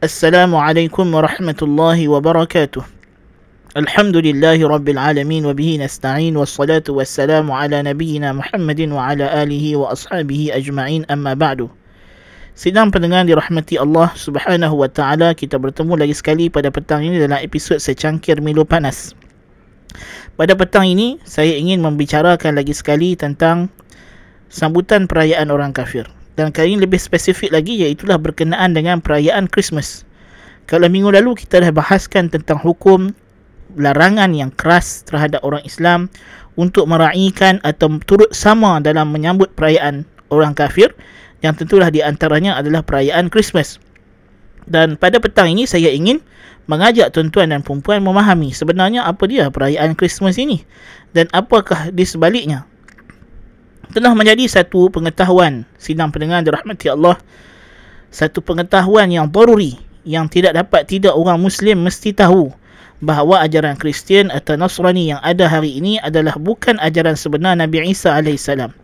Assalamualaikum warahmatullahi wabarakatuh Alhamdulillahi rabbil alamin Wabihi nasta'in Wassalatu wassalamu ala nabiyina Muhammadin Wa ala alihi wa ashabihi ajma'in Amma ba'du Sedang pendengar dirahmati Allah subhanahu wa ta'ala Kita bertemu lagi sekali pada petang ini Dalam episod secangkir milo panas. Pada petang ini Saya ingin membicarakan lagi sekali Tentang sambutan perayaan orang kafir. Dan kali ini lebih spesifik lagi iaitulah berkenaan dengan perayaan Christmas. Kalau minggu lalu kita dah bahaskan tentang hukum larangan yang keras terhadap orang Islam untuk meraihkan atau turut sama dalam menyambut perayaan orang kafir yang tentulah di antaranya adalah perayaan Christmas. Dan pada petang ini saya ingin mengajak tuan-tuan dan puan memahami sebenarnya apa dia perayaan Christmas ini dan apakah di sebaliknya. Telah menjadi satu pengetahuan sidang pendengar dirahmati Allah. Satu pengetahuan yang daruri yang tidak dapat tidak orang muslim mesti tahu bahawa ajaran Kristian atau Nasrani yang ada hari ini adalah bukan ajaran sebenar Nabi Isa alaihissalam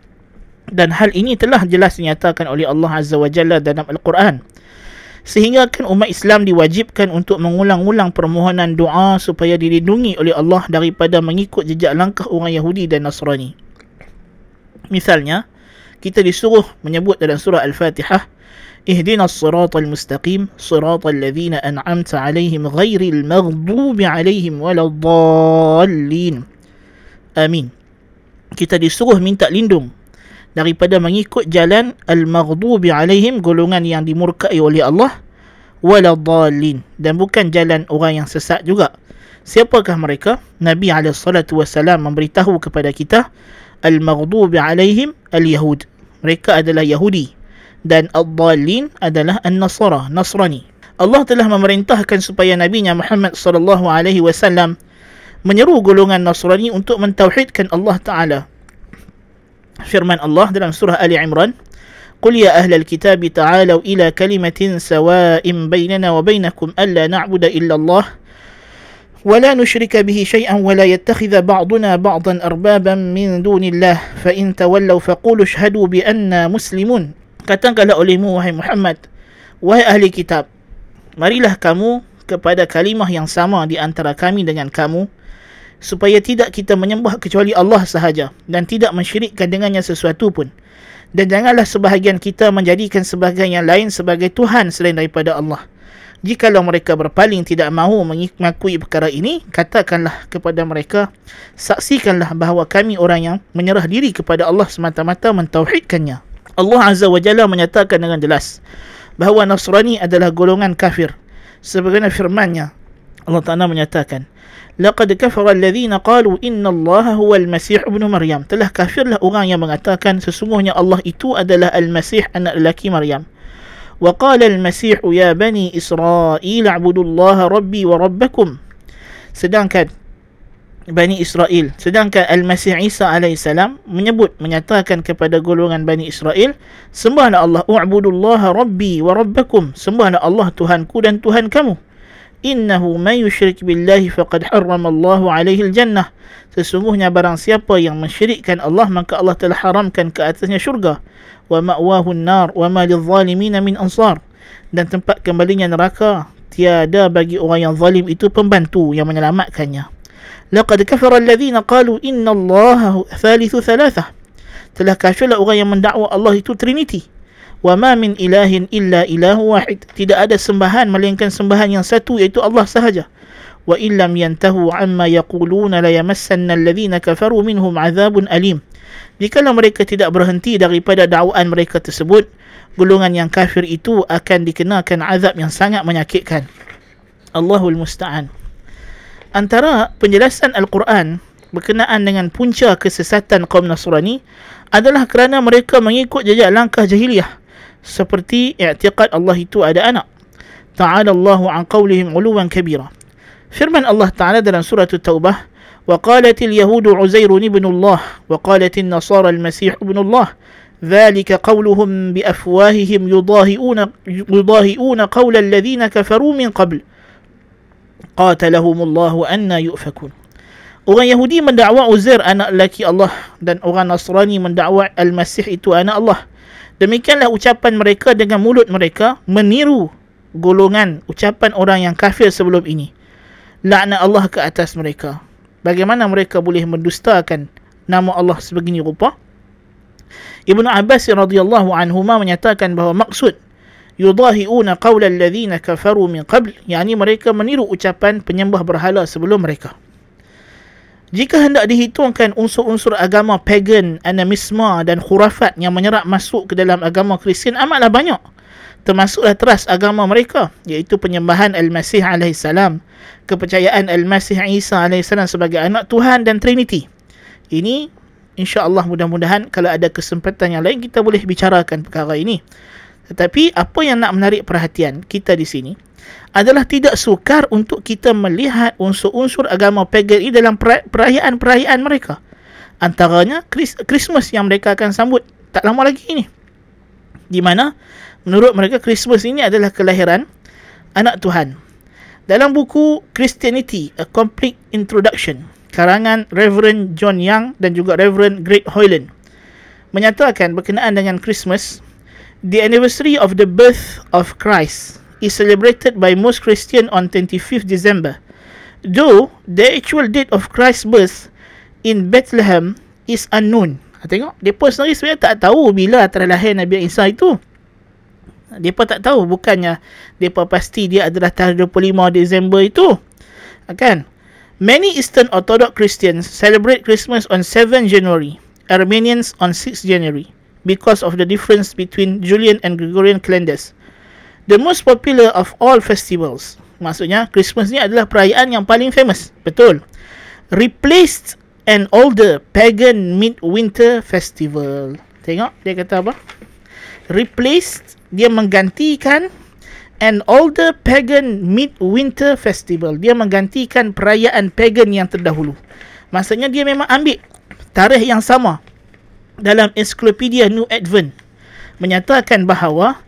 dan hal ini telah jelas dinyatakan oleh Allah Azza wa Jalla dalam Al-Quran. Sehingga kan umat Islam diwajibkan untuk mengulang-ulang permohonan doa supaya dilindungi oleh Allah daripada mengikut jejak langkah orang Yahudi dan Nasrani. Misalnya, kita disuruh menyebut dalam surah Al-Fatihah اهدنا الصراط المستقيم صراط الذين أنعمت عليهم غير المغضوب عليهم ولا الضالين آمين kita disuruh minta lindung daripada mengikut jalan al-maghdubi alaihim golongan yang dimurkai oleh Allah waladhalin dan bukan jalan orang yang sesat juga siapakah mereka Nabi alaihi wasallam memberitahu kepada kita al-maghdubi alaihim al-yahud. Mereka adalah Yahudi dan ad-dallin adalah an-nasara, Nasrani. Allah telah memerintahkan supaya Nabi Nya Muhammad sallallahu alaihi wasallam menyeru golongan Nasrani untuk mentauhidkan Allah Taala. Firman Allah dalam surah Ali Imran, قل يا Kitab. الكتاب تعالوا إلى كلمة سواء بيننا وبينكم ألا نعبد إلا الله ولا نشرك به شيئا ولا يتخذ بعضنا بعضا أربابا من دون الله فإن تولوا فقولوا اشهدوا بأننا مسلمون katakanlah olehmu wahai Muhammad wahai ahli kitab marilah kamu kepada kalimah yang sama di antara kami dengan kamu supaya tidak kita menyembah kecuali Allah sahaja dan tidak mensyirikkan dengannya sesuatu pun dan janganlah sebahagian kita menjadikan sebahagian yang lain sebagai Tuhan selain daripada Allah jikalau mereka berpaling tidak mahu mengakui perkara ini katakanlah kepada mereka saksikanlah bahawa kami orang yang menyerah diri kepada Allah semata-mata mentauhidkannya. Allah Azza wa Jalla menyatakan dengan jelas bahawa Nasrani adalah golongan kafir. Sebagaimana firman-Nya Allah Taala menyatakan laqad kafara alladhina qalu inna Allah huwa al-masih ibn Maryam. Telah kafirlah orang yang mengatakan sesungguhnya Allah itu adalah al-masih anak lelaki Maryam al-masih ya bani Israil a'budu Allah rabbi wa rabbakum sedangkan Bani Israel sedangkan Al-Masih Isa alaihissalam menyebut menyatakan kepada golongan Bani Israel sembahlah Allah u'budullaha rabbi wa rabbakum sembahlah Allah Tuhanku dan Tuhan kamu innahu may yushrik billahi faqad harrama Allah alaihi al-jannah sesungguhnya barang siapa yang mensyirikkan Allah maka Allah telah haramkan ke atasnya syurga. Wa ma'wahu an-nar wa ma lidh-dhalimin min ansar. Dan tempat kembalinya neraka tiada bagi orang yang zalim itu pembantu yang menyelamatkannya. Laqad kafara alladhina qalu inna Allah thalithu thalatha. Telah kafirlah orang yang mendakwa Allah itu trinity wa ma min ilahin illa ilahu wahid. Tidak ada sembahan melainkan sembahan yang satu iaitu Allah sahaja. Wa illam yantahu amma yaquluna la yamassanna alladhina kafaru minhum azabun alim. Jika mereka tidak berhenti daripada dakwaan mereka tersebut golongan yang kafir itu akan dikenakan azab yang sangat menyakitkan. Allahul musta'an. Antara penjelasan al-Quran berkenaan dengan punca kesesatan kaum Nasrani adalah kerana mereka mengikut jejak langkah jahiliyah seperti i'tiqad Allah itu ada anak. Ta'ala Allah an qawlihim uluwan kabira. Firman Allah Ta'ala dalam surah At-Taubah, وقالت اليهود عزير ابن الله وقالت النصارى المسيح ابن الله ذلك قولهم بأفواههم يضاهئون يضاهئون قول الذين كفروا من قبل قاتلهم الله أن يؤفكون Orang Yahudi mendakwa Uzair anak lelaki Allah dan orang Nasrani mendakwa Al-Masih itu anak Allah. Demikianlah ucapan mereka dengan mulut mereka meniru golongan ucapan orang yang kafir sebelum ini. Laknat Allah ke atas mereka. Bagaimana mereka boleh mendustakan nama Allah sebegini rupa? Ibnu Abbas radhiyallahu anhu menyatakan bahawa maksud yudahiuna qawla alladhina kafaru min qabl yakni mereka meniru ucapan penyembah berhala sebelum mereka. Jika hendak dihitungkan unsur-unsur agama pagan, animisme dan khurafat yang menyerap masuk ke dalam agama Kristian amatlah banyak. Termasuklah teras agama mereka iaitu penyembahan Al-Masih AS, kepercayaan Al-Masih Isa AS sebagai anak Tuhan dan Trinity. Ini insya-Allah mudah-mudahan kalau ada kesempatan yang lain kita boleh bicarakan perkara ini. Tetapi apa yang nak menarik perhatian kita di sini adalah tidak sukar untuk kita melihat unsur-unsur agama pagan ini dalam perayaan-perayaan mereka. Antaranya Christmas yang mereka akan sambut tak lama lagi ini. Di mana menurut mereka Christmas ini adalah kelahiran anak Tuhan. Dalam buku Christianity, A Complete Introduction, karangan Reverend John Young dan juga Reverend Greg Hoyland, menyatakan berkenaan dengan Christmas, the anniversary of the birth of Christ is celebrated by most Christian on 25th December. Though the actual date of Christ's birth in Bethlehem is unknown. Ha, tengok, mereka sendiri sebenarnya tak tahu bila terlahir Nabi Isa itu. Mereka tak tahu, bukannya mereka pasti dia adalah tanggal 25 Disember itu. Ha, kan? Many Eastern Orthodox Christians celebrate Christmas on 7 January, Armenians on 6 January because of the difference between Julian and Gregorian calendars the most popular of all festivals. Maksudnya Christmas ni adalah perayaan yang paling famous. Betul. Replaced an older pagan mid-winter festival. Tengok dia kata apa? Replaced dia menggantikan an older pagan mid-winter festival. Dia menggantikan perayaan pagan yang terdahulu. Maksudnya dia memang ambil tarikh yang sama dalam Encyclopedia New Advent menyatakan bahawa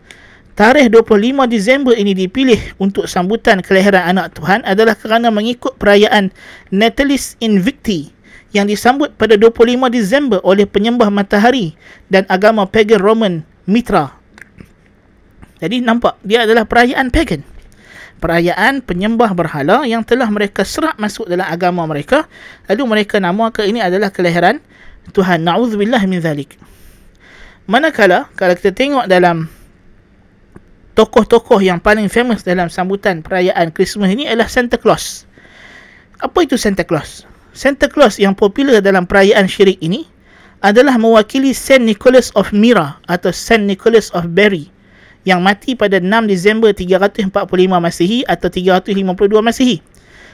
Tarikh 25 Disember ini dipilih untuk sambutan kelahiran anak Tuhan adalah kerana mengikut perayaan Natalis Invicti yang disambut pada 25 Disember oleh penyembah matahari dan agama pagan Roman Mitra. Jadi nampak dia adalah perayaan pagan. Perayaan penyembah berhala yang telah mereka serap masuk dalam agama mereka lalu mereka namakan ini adalah kelahiran Tuhan. Na'udzubillah min zalik. Manakala kalau kita tengok dalam tokoh-tokoh yang paling famous dalam sambutan perayaan Christmas ini adalah Santa Claus. Apa itu Santa Claus? Santa Claus yang popular dalam perayaan syirik ini adalah mewakili Saint Nicholas of Myra atau Saint Nicholas of Berry yang mati pada 6 Disember 345 Masihi atau 352 Masihi.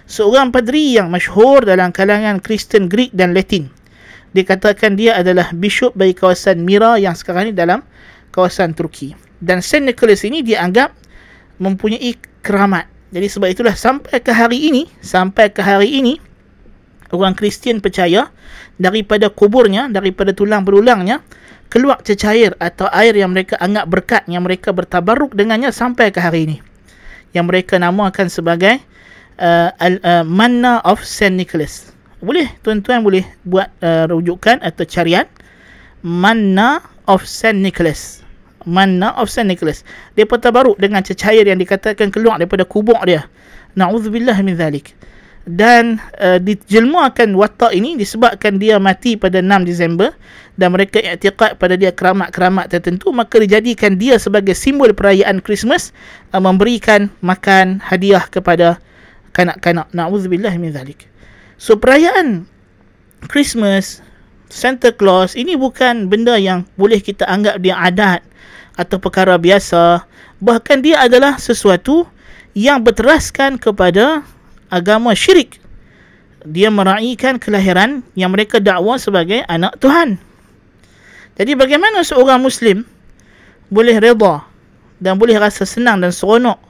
Seorang padri yang masyhur dalam kalangan Kristen Greek dan Latin. Dikatakan dia adalah bishop bagi kawasan Myra yang sekarang ini dalam kawasan Turki dan Saint Nicholas ini dianggap mempunyai keramat. Jadi sebab itulah sampai ke hari ini, sampai ke hari ini orang Kristian percaya daripada kuburnya, daripada tulang berulangnya keluar cecair atau air yang mereka anggap berkat yang mereka bertabaruk dengannya sampai ke hari ini. Yang mereka namakan sebagai uh, uh, Manna of Saint Nicholas. Boleh tuan-tuan boleh buat uh, rujukan atau carian Manna of Saint Nicholas mana of Saint Nicholas. Dia tertabaruk dengan cecair yang dikatakan keluar daripada kubur dia. Na'udzubillah min zalik. Dan uh, dijelmakan watak ini disebabkan dia mati pada 6 Disember dan mereka iktiqat pada dia keramat-keramat tertentu maka dijadikan dia sebagai simbol perayaan Christmas uh, memberikan makan hadiah kepada kanak-kanak. Na'udzubillah min zalik. So perayaan Christmas Santa Claus ini bukan benda yang boleh kita anggap dia adat atau perkara biasa bahkan dia adalah sesuatu yang berteraskan kepada agama syirik. Dia meraihkan kelahiran yang mereka dakwa sebagai anak Tuhan. Jadi bagaimana seorang muslim boleh reda dan boleh rasa senang dan seronok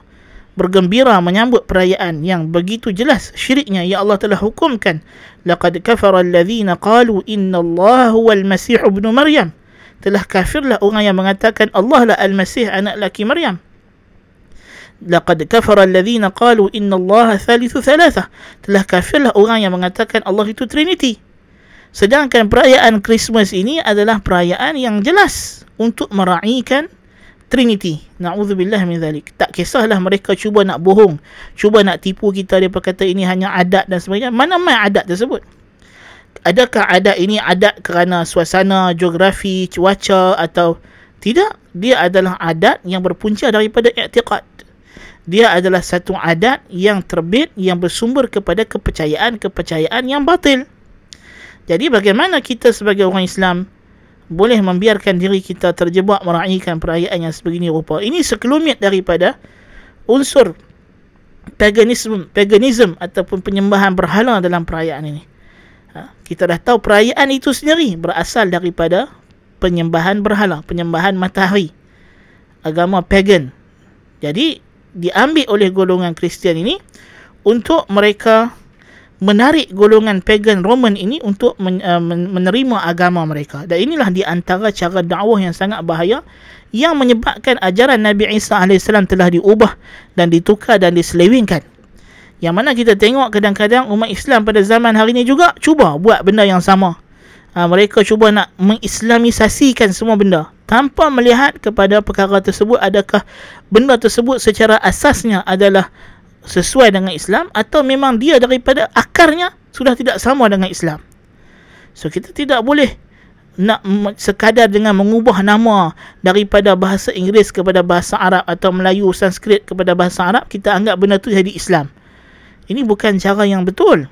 bergembira menyambut perayaan yang begitu jelas syiriknya ya Allah telah hukumkan? Laqad kafara alladhina qalu inna Allah huwal masih ibnu maryam telah kafirlah orang yang mengatakan Allah lah Al-Masih anak laki Maryam. Laqad kafara alladhina qalu inna Allah thalithu thalatha. Telah kafirlah orang yang mengatakan Allah itu Trinity. Sedangkan perayaan Christmas ini adalah perayaan yang jelas untuk meraihkan Trinity. Na'udzubillah min zalik. Tak kisahlah mereka cuba nak bohong. Cuba nak tipu kita. Dia berkata ini hanya adat dan sebagainya. Mana mai adat tersebut? Adakah adat ini adat kerana suasana, geografi, cuaca atau tidak? Dia adalah adat yang berpunca daripada i'tiqad. Dia adalah satu adat yang terbit yang bersumber kepada kepercayaan-kepercayaan yang batil. Jadi bagaimana kita sebagai orang Islam boleh membiarkan diri kita terjebak meraihkan perayaan yang sebegini rupa. Ini sekelumit daripada unsur paganism, paganism ataupun penyembahan berhala dalam perayaan ini. Ha, kita dah tahu perayaan itu sendiri berasal daripada penyembahan berhala, penyembahan matahari. Agama pagan. Jadi diambil oleh golongan Kristian ini untuk mereka menarik golongan pagan Roman ini untuk uh, menerima agama mereka. Dan inilah di antara cara dakwah yang sangat bahaya yang menyebabkan ajaran Nabi Isa AS telah diubah dan ditukar dan diselewengkan. Yang mana kita tengok kadang-kadang umat Islam pada zaman hari ini juga cuba buat benda yang sama. Uh, mereka cuba nak mengislamisasikan semua benda tanpa melihat kepada perkara tersebut adakah benda tersebut secara asasnya adalah sesuai dengan Islam atau memang dia daripada akarnya sudah tidak sama dengan Islam. So kita tidak boleh nak sekadar dengan mengubah nama daripada bahasa Inggeris kepada bahasa Arab atau Melayu Sanskrit kepada bahasa Arab kita anggap benda tu jadi Islam. Ini bukan cara yang betul.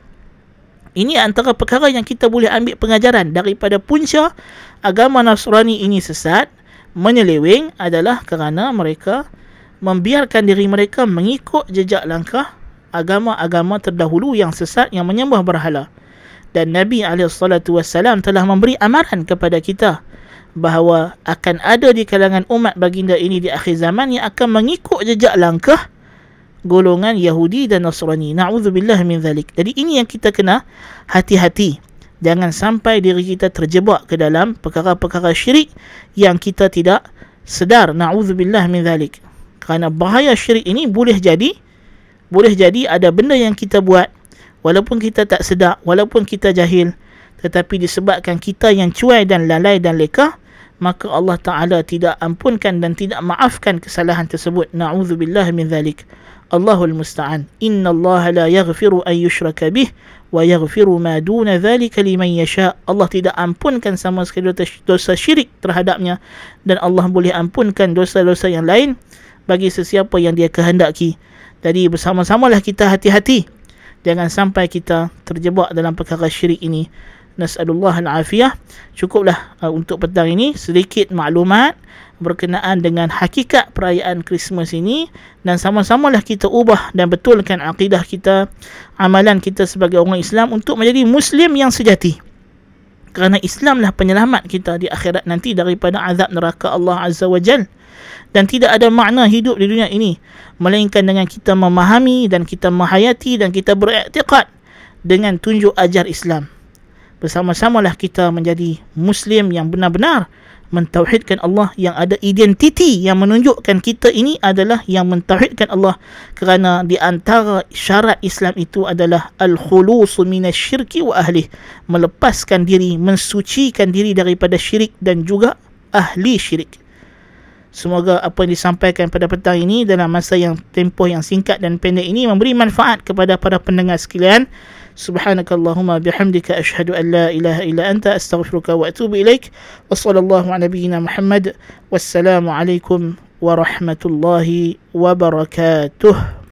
Ini antara perkara yang kita boleh ambil pengajaran daripada punca agama Nasrani ini sesat menyeleweng adalah kerana mereka membiarkan diri mereka mengikut jejak langkah agama-agama terdahulu yang sesat yang menyembah berhala. Dan Nabi SAW telah memberi amaran kepada kita bahawa akan ada di kalangan umat baginda ini di akhir zaman yang akan mengikut jejak langkah golongan Yahudi dan Nasrani. Na'udzubillah min zalik. Jadi ini yang kita kena hati-hati. Jangan sampai diri kita terjebak ke dalam perkara-perkara syirik yang kita tidak sedar. Na'udzubillah min zalik kerana bahaya syirik ini boleh jadi boleh jadi ada benda yang kita buat walaupun kita tak sedar walaupun kita jahil tetapi disebabkan kita yang cuai dan lalai dan leka maka Allah Taala tidak ampunkan dan tidak maafkan kesalahan tersebut naudzubillah min zalik Allahul musta'an inna Allah la yaghfiru an yushraka bih wa yaghfiru ma duna dhalika liman yasha Allah tidak ampunkan sama sekali dosa syirik terhadapnya dan Allah boleh ampunkan dosa-dosa yang lain bagi sesiapa yang dia kehendaki. Jadi bersama-samalah kita hati-hati. Jangan sampai kita terjebak dalam perkara syirik ini. Nas'alullah al-afiyah. Cukuplah uh, untuk petang ini sedikit maklumat berkenaan dengan hakikat perayaan Christmas ini dan sama-samalah kita ubah dan betulkan akidah kita, amalan kita sebagai orang Islam untuk menjadi Muslim yang sejati. Kerana Islamlah penyelamat kita di akhirat nanti daripada azab neraka Allah Azza wa Jalla dan tidak ada makna hidup di dunia ini melainkan dengan kita memahami dan kita menghayati dan kita beriktikad dengan tunjuk ajar Islam bersama-samalah kita menjadi muslim yang benar-benar mentauhidkan Allah. Yang ada identiti yang menunjukkan kita ini adalah yang mentauhidkan Allah. Kerana di antara syarat Islam itu adalah al-khulus minasyirki wa ahli. Melepaskan diri mensucikan diri daripada syirik dan juga ahli syirik. Semoga apa yang disampaikan pada petang ini dalam masa yang tempoh yang singkat dan pendek ini memberi manfaat kepada para pendengar sekalian. Subhanakallahumma bihamdika ashhadu an la ilaha illa anta astaghfiruka wa atubu ilaik. Wa sallallahu ala nabiyyina Muhammad. Wassalamu alaikum warahmatullahi wabarakatuh.